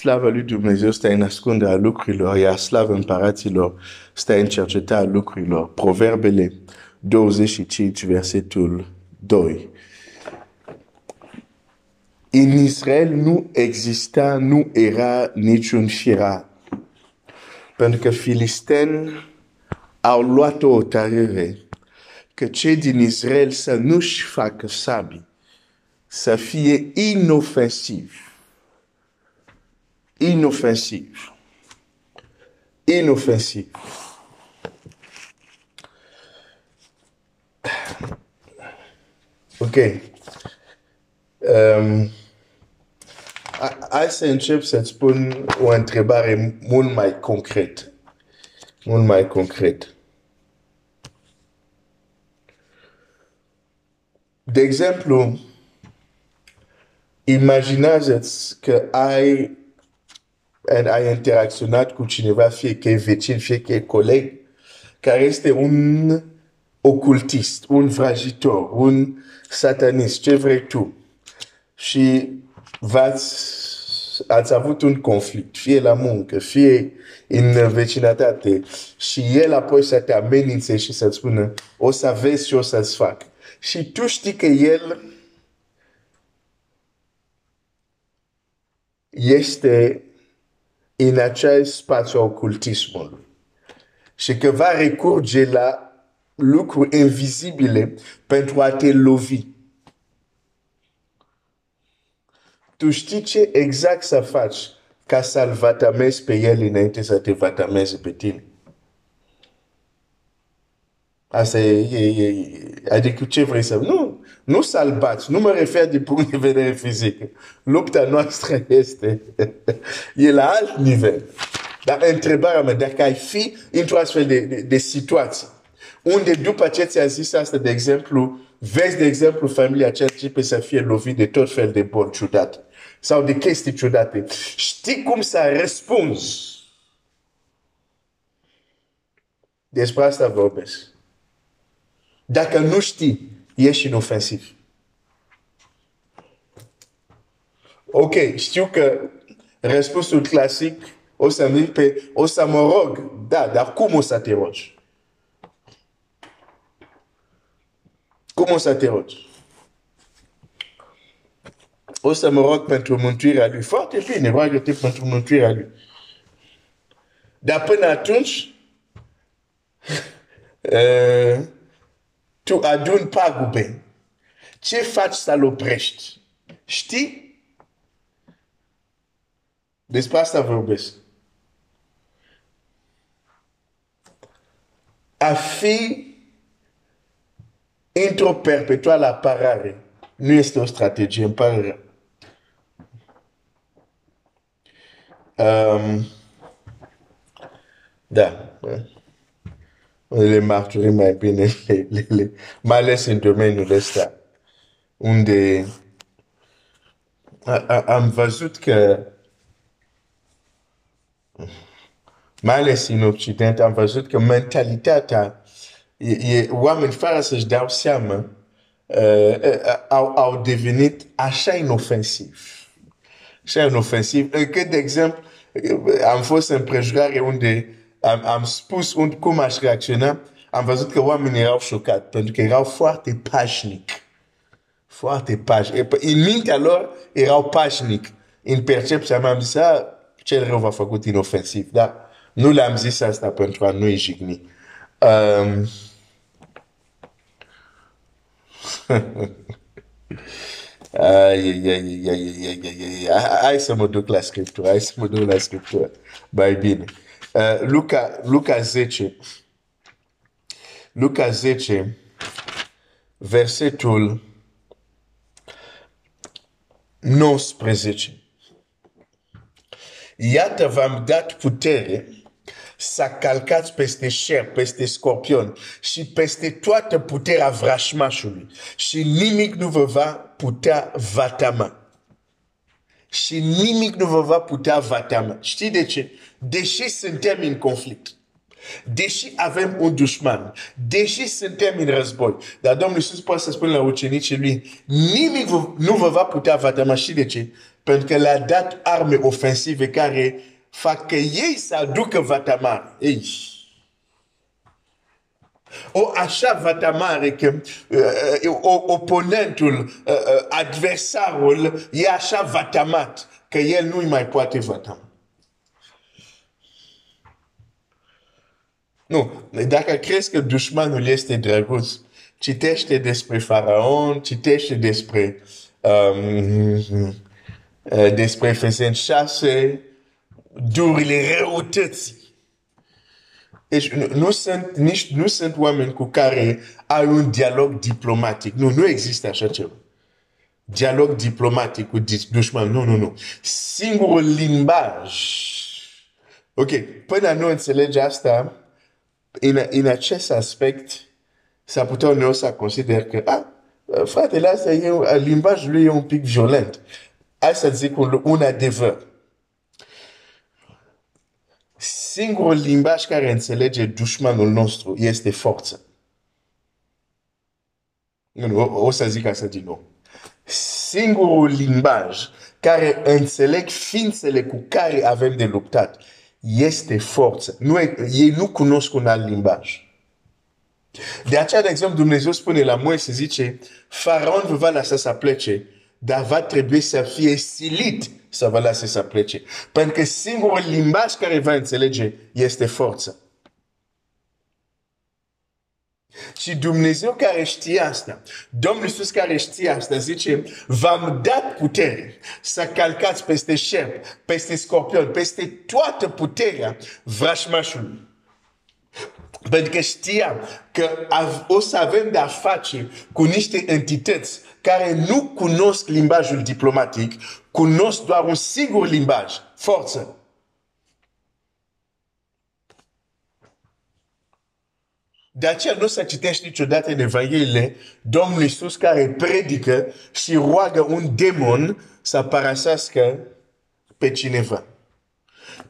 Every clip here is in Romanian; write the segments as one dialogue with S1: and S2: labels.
S1: slava Dumnezeu stă în lucrurilor, iar slava împăraților stă în cercetarea lucrurilor. Proverbele 25, versetul 2. În Israel nu exista, nu era niciun firar. Pentru că filisteni au luat o hotărâre că cei din Israel să nu-și facă sabi, să fie inofensiv. Inofensiv. Inofensiv. Ok. Um, hai să încep să-ți spun o întrebare mult mai concretă. Mult mai concret. De exemplu, imaginează-ți că ai, ai interacționat cu cineva, fie că e vecin, fie că e coleg, care este un ocultist, un vrăjitor, un satanist, ce vrei tu. Și v-ați ați avut un conflict, fie la muncă, fie în vecinătate și el apoi să te amenințe și să-ți spună o să vezi și o să-ți fac. Și tu știi că el este în acel spațiu ocultismului și că va recurge la lucruri invizibile pentru a te lovi. Tu știi ce exact să faci ca să-l vatamezi pe el înainte să te vatameze pe tine. Asta e, e, e, adică ce vrei să... Nu, nu să-l bați, nu mă refer din punct de vedere fizic. Lupta noastră este, e la alt nivel. Dar întrebarea mea, dacă ai fi într-o astfel de, de, de situație, unde după ce ți-a zis asta, de exemplu, vezi, de exemplu, familia aceea începe să fie lovit de tot fel de boli ciudate sau de chestii ciudate. Știi cum să răspunzi? Despre asta vorbesc. Dacă nu știi, ești inofensiv. Ok, știu că răspunsul clasic o să mi pe, o să mă rog, da, dar cum o să te rogi? Cum o să te rogi? O să mă rog pentru mântuirea lui. Foarte bine, roagă-te pentru mântuirea lui. Dar până atunci, uh, tu aduni pagube. Ce faci să-l oprești? Știi? Despre asta vorbesc. A fi într-o perpetuală apărare nu este o strategie, îmi pare rău. Um, da. Unele marturii mai bine, le, le, le, mai ales în domeniul ăsta, unde am văzut că mai ales în Occident, am văzut că mentalitatea e, e oameni fără să-și dau seama uh, au, au devenit așa inofensiv. Așa inofensiv, încât, de exemplu, am fost în prejurare unde am, am spus unde, cum aș reacționa, am văzut că oamenii erau șocat, pentru că erau foarte pașnic. Foarte pașnic. În mintea lor erau pașnic. În percepția mea am zis, cel rău v-a făcut inofensiv, dar nu le-am zis asta pentru a nu-i jigni. Um, Ai, ai, ai, ai, ai, ai, ai, ai. Hai să mă duc la scriptură, hai să mă duc la scriptură. Mai bine. Uh, Luca, Luca 10. Luca 10, versetul 19. Iată v-am dat putere să calcați peste șer, peste scorpion și peste toată puterea vrașmașului și nimic nu vă va putea vatama. Și nimic nu vă va putea vatama. Știi de ce? Deși suntem în conflict, deși avem un dușman, deși suntem în război, dar Domnul Iisus poate să spună la ucenicii lui, nimic nu vă va putea vatama. Și de ce? pentru că le-a dat arme ofensive care fac că ei să aducă vatamar. Ei. O așa vatamare că uh, oponentul, uh, uh, adversarul e așa vatamat că el nu mai poate vatam. Nu, dacă crezi că dușmanul este drăguț, citește despre faraon, citește despre um, despre Efeseni 6, durile răutății. Deci nu, nu, sunt, nici, nu sunt oameni cu care ai un dialog diplomatic. Nu, nu există așa ceva. Dialog diplomatic cu dușman. Nu, nu, nu. Singurul limbaj. Ok, până nu înțelege asta, în, în acest aspect, s-ar putea uneori să consider că, ah, fratele asta e, limbajul lui e un pic violent. Hai să zic un, un adevăr. Singurul limbaj care înțelege dușmanul nostru este forță. O, o să zic asta din nou. Singurul limbaj care înțeleg ființele cu care avem de luptat este forță. Nu, ei nu cunosc un alt limbaj. De aceea, de exemplu, Dumnezeu spune la Moise, zice, Faraon vă va lăsa să plece, dar va trebui să fie silit să vă lase să plece. Pentru că singurul limbaj care va înțelege este forța. Și Dumnezeu care știe asta, Domnul Iisus care știe asta, zice, v-am dat putere să calcați peste șerp, peste scorpion, peste toată puterea vrașmașului. Pentru că știam că o să avem de-a face cu niște entități care nu cunosc limbajul diplomatic, cunosc doar un singur limbaj, forță. De aceea nu se citește niciodată în Evanghelie Domnul Iisus care predică și roagă un demon să parasească pe cineva.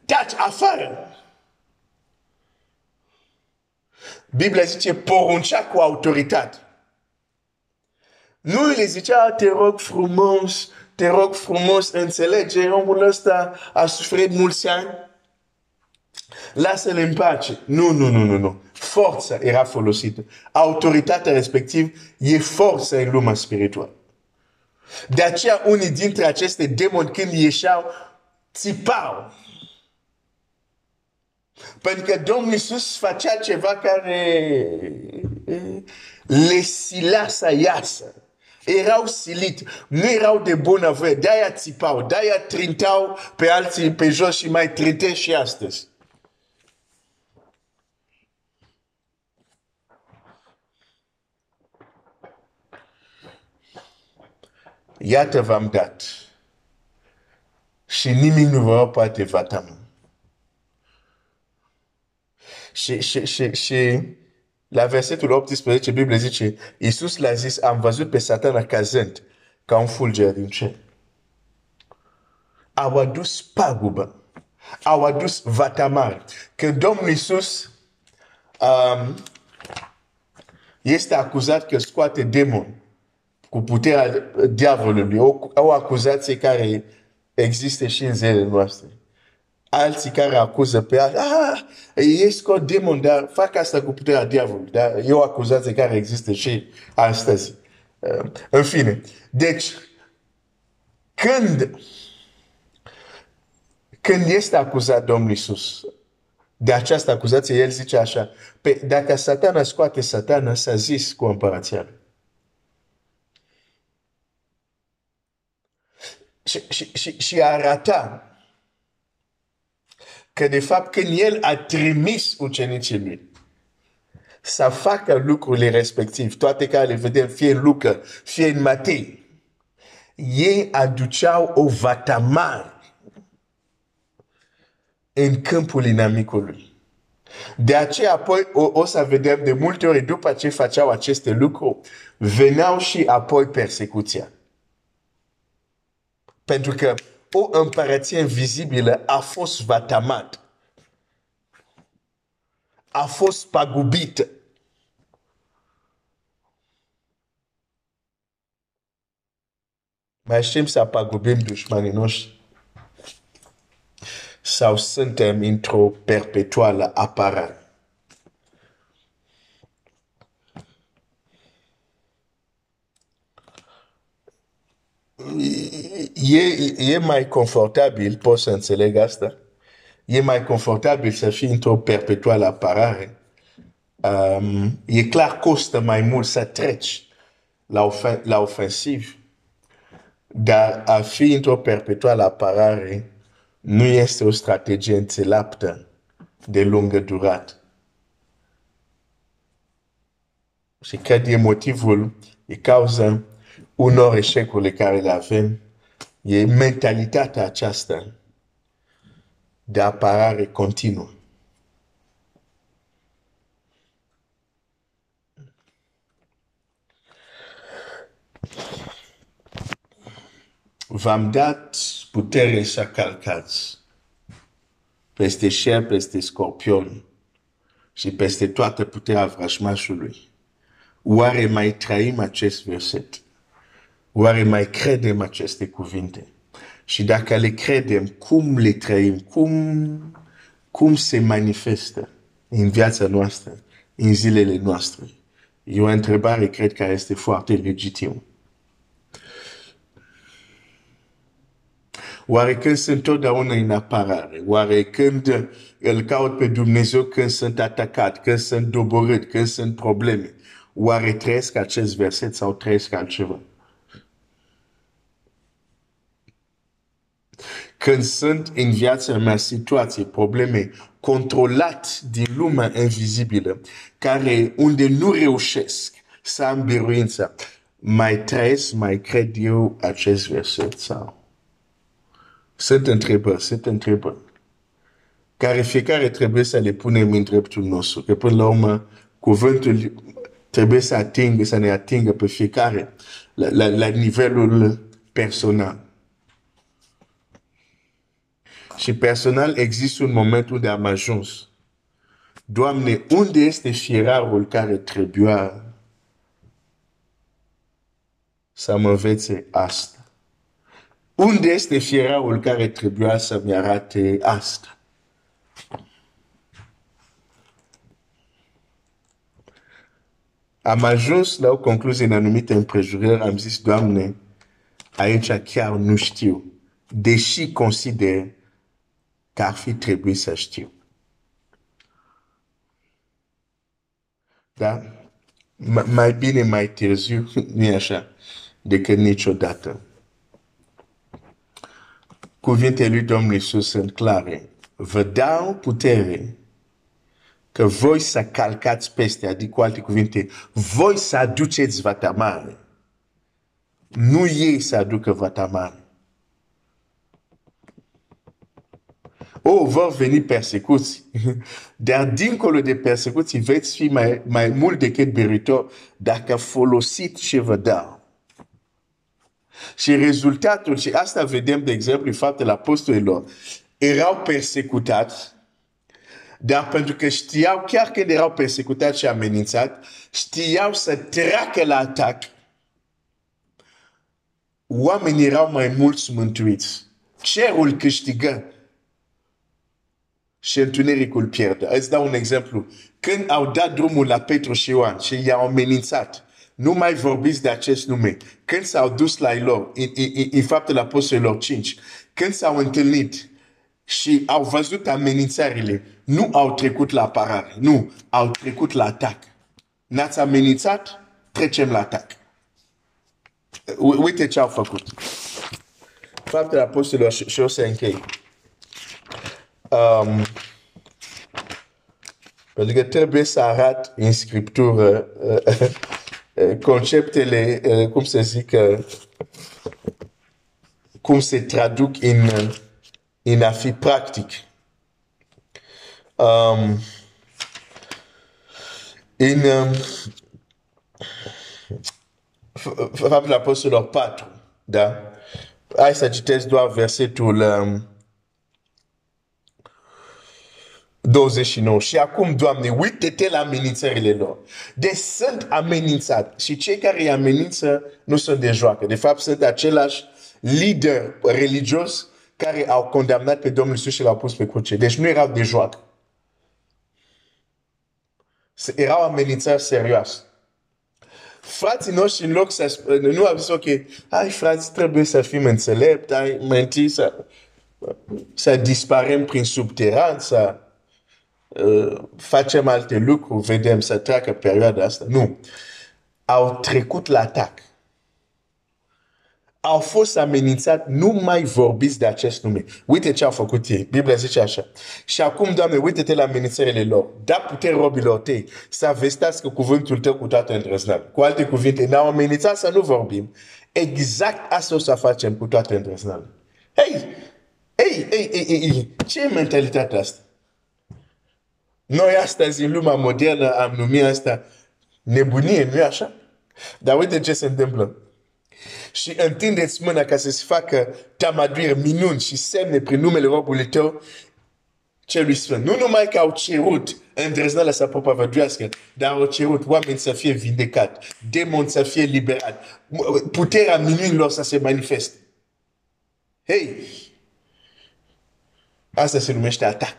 S1: Taci afară! Biblia zice poruncea cu autoritate. Nu le zicea, te rog frumos, te rog frumos, înțelege, omul ăsta a suferit mulți ani. Lasă-l în pace. Nu, nu, nu, nu, nu. Forța era folosită. Autoritatea respectiv e forța în lumea spirituală. De aceea unii dintre aceste demoni când ieșeau, țipau. Pentru că Domnul Iisus facea ceva care le sila să iasă. Erau silit, nu erau de bunăvoie, de-aia țipau, de-aia trintau pe alții pe jos și mai trinte și astăzi. Iată v-am dat. Și nimic nu vă poate vata Și, și, și, și la versetul 18, Biblia zice, Iisus l-a zis, am văzut pe satana cazând ca un fulger din cer. Au adus pagubă. Au adus vatamar. Că Domnul Iisus um, este acuzat că scoate demon cu puterea diavolului. O, o acuzație care există și în zilele noastre alții care acuză pe alții, ah, ei scot demon, dar fac asta cu puterea diavolului. Dar e o acuzație care există și astăzi. Uh, în fine, deci, când, când este acuzat Domnul Iisus de această acuzație, el zice așa, pe, dacă satana scoate satana, s-a zis cu împărația Și, și, și, și arata că de fapt când el a trimis ucenicii lui să facă lucrurile respectiv, toate care le vedem fie în Luca, fie în Matei, ei aduceau o vatamar în câmpul inamicului. De aceea apoi o, o să vedem de multe ori după ce făceau aceste lucruri, veneau și apoi persecuția. Pentru că o împărăție invizibilă a fost vatamat. A fost pagubită. Mai știm să apagubim dușmanii noștri? Sau suntem într-o perpetuală apărare? E, e mai confortabil, pot să înțeleg asta, e mai confortabil să fii într-o perpetuală apărare. Um, e clar, costă mai mult să treci la, ofen- la ofensiv, dar a fi într-o perpetuală apărare nu este o strategie înțeleaptă de lungă durată. Și cred e motivul, e cauza unor eșecuri care le avem, e mentalitatea aceasta de apărare continuă. V-am dat putere să calcați peste șer, peste scorpion și peste toată puterea vrăjmașului. Oare mai trăim acest verset? Oare mai credem aceste cuvinte? Și dacă le credem, cum le trăim? Cum, cum se manifestă în viața noastră, în zilele noastre? E o întrebare, cred, care este foarte legitimă. Oare când sunt totdeauna în apărare? Oare când îl caut pe Dumnezeu când sunt atacat, când sunt doborât, când sunt probleme? Oare trăiesc acest verset sau trăiesc altceva? Când sunt în viața mea situații, probleme controlat din lumea invizibilă, care unde nu reușesc să am biruința, mai trăiesc, mai cred eu acest verset sau? Sunt întrebări, sunt întrebări care fiecare trebuie să le punem în dreptul nostru. Că până la urmă, cuvântul trebuie să atingă, să ne atingă pe fiecare la, la, la nivelul personal. Și personal există un moment unde am ajuns. Doamne, unde este fierarul care trebuia să mă învețe asta? Unde este fierarul care trebuia să-mi arate asta? Am ajuns la o concluzie în anumite împrejurări, am zis, Doamne, aici chiar nu știu, deși consider că ar fi trebuit să știu. Da? Mai bine mai târziu, nu e așa, decât niciodată. Cuvintele lui Domnului Iisus sunt clare. Vă dau putere că voi să calcați peste, adică cu alte cuvinte, voi să aduceți vatamare. Nu ei să aducă vatamare. Oh, vor veni persecuții. Dar dincolo de persecuții veți fi mai, mai mult decât beritor dacă folosiți ce vă dau. Și rezultatul, și asta vedem, de exemplu, faptul apostolilor, erau persecutați, dar pentru că știau, chiar când erau persecutați și amenințați, știau să treacă la atac. Oamenii erau mai mulți mântuiți. Cerul câștigă și întunericul pierde. Îți dau un exemplu. Când au dat drumul la Petru și Ioan și i-au amenințat, nu mai vorbiți de acest nume. Când s-au dus la lor, în, în, în faptul apostolilor 5, când s-au întâlnit și au văzut amenințările, nu au trecut la apărare, nu, au trecut la atac. N-ați amenințat? Trecem la atac. Uite ce au făcut. Faptul apostolilor și o să închei. Um, pentru că trebuie să arăt în scriptură uh, conceptele, cum să zic, cum se traduc în, în a fi practic. Um, în um, Faptul Apostolilor 4, da? Hai să citesc doar versetul um, 29. Și acum, Doamne, uite-te la amenințările lor. Deci sunt amenințat. Și cei care îi amenință nu sunt de joacă. De fapt, sunt același lider religios care au condamnat pe Domnul Iisus și l-au pus pe cruce. Deci nu erau de joacă. Erau amenințări serioase. Frații noștri, în loc să nu au zis, ok, hai frați, trebuie să fim înțelepți, hai, mai să, să disparem prin subteran, să uh, facem alte lucruri, vedem să treacă perioada asta. Nu. Au trecut la atac au fost amenințat, nu mai vorbiți de acest nume. Uite ce au făcut ei. Biblia zice așa. Și acum, Doamne, uite-te la amenințările lor. Da putere robilor tăi să vestească cuvântul tău cu toată îndrăzneală. Cu alte cuvinte, ne-au amenințat să nu vorbim. Exact asta o să facem cu toată îndrăzneală. Hei! Hei, hei, hei, hei, ce e mentalitatea asta? Noi astăzi, în lumea modernă, am numit asta nebunie, nu e așa? Dar uite ce se întâmplă și întindeți mâna ca să-ți facă tamaduiri minuni și semne prin numele robului tău celui sfânt. Nu numai că au cerut îndrăzneala să propovăduiască, dar au cerut oameni să fie vindecat, demoni să fie liberat, puterea minunilor să se manifeste. Hei! Asta se numește atac.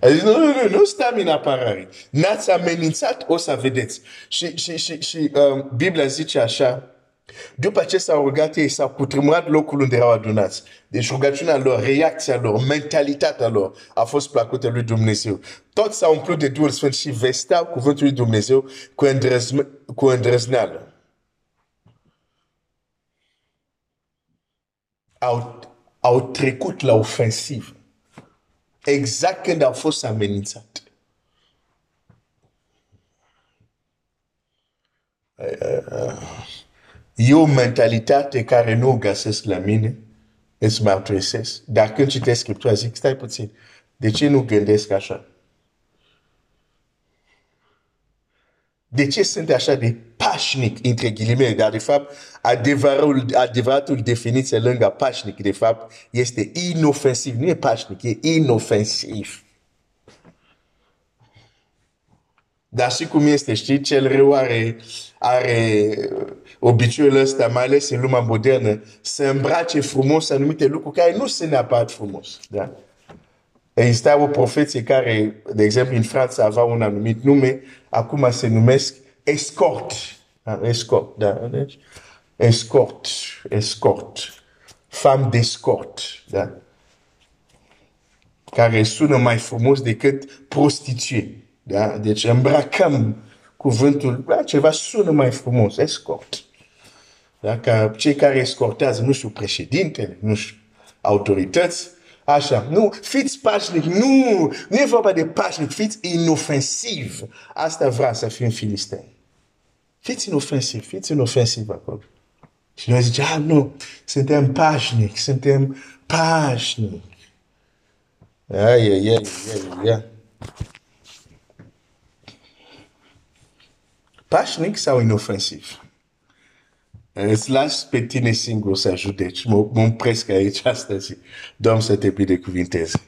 S1: A zis, nu, nu, nu, nu stăm în apărare. N-ați amenințat, o să vedeți. Și, și, și, și um, Biblia zice așa, după ce s-au rugat ei, s-au cutremurat locul unde erau adunați. Deci rugăciunea lor, reacția lor, mentalitatea lor a fost plăcută lui Dumnezeu. Toți s-au umplut de Duhul Sfânt și vesteau cuvântul lui Dumnezeu cu, îndrăzme, cu îndrăzneală. Au, au trecut la ofensivă exact când au fost amenințat. E o mentalitate care nu o găsesc la mine, îți mărturisesc. Dar când citesc Scriptura, zic, stai puțin, de ce nu gândesc așa? De ce sunt așa de pașnic, între ghilimele, dar de fapt, adevărul, adevăratul definiție lângă pașnic, de fapt, este inofensiv. Nu e pașnic, e inofensiv. Dar și cum este, știi, cel rău are, are obiceiul ăsta, mai ales în lumea modernă, să îmbrace frumos anumite lucruri care nu sunt neapărat frumos. Da? Exista o profeție care, de exemplu, în Franța avea un anumit nume, acum se numesc escort. Da? Escort, da? Deci, escort, escort. Femme d'escort, da? Care sună mai frumos decât prostituție. Da? Deci îmbracăm cuvântul, da, ceva sună mai frumos, escort. Da? Ca cei care escortează, nu știu, președintele, nu știu, autorități, Așa, nu, fiți pașnic, nu, nu e vorba de pașnic, fiți inofensiv. Asta vrea să fim filisteni. Fiți inofensiv, fiți inofensiv acolo. Și noi zicem, ah, nu, suntem pașnic, suntem pașnic. Ai, ai, ai, ai, ai. Pașnic sau inofensiv? Îți las pe tine singur să judeci. Mă, mă presc aici astăzi. Doamne să te binecuvinteze.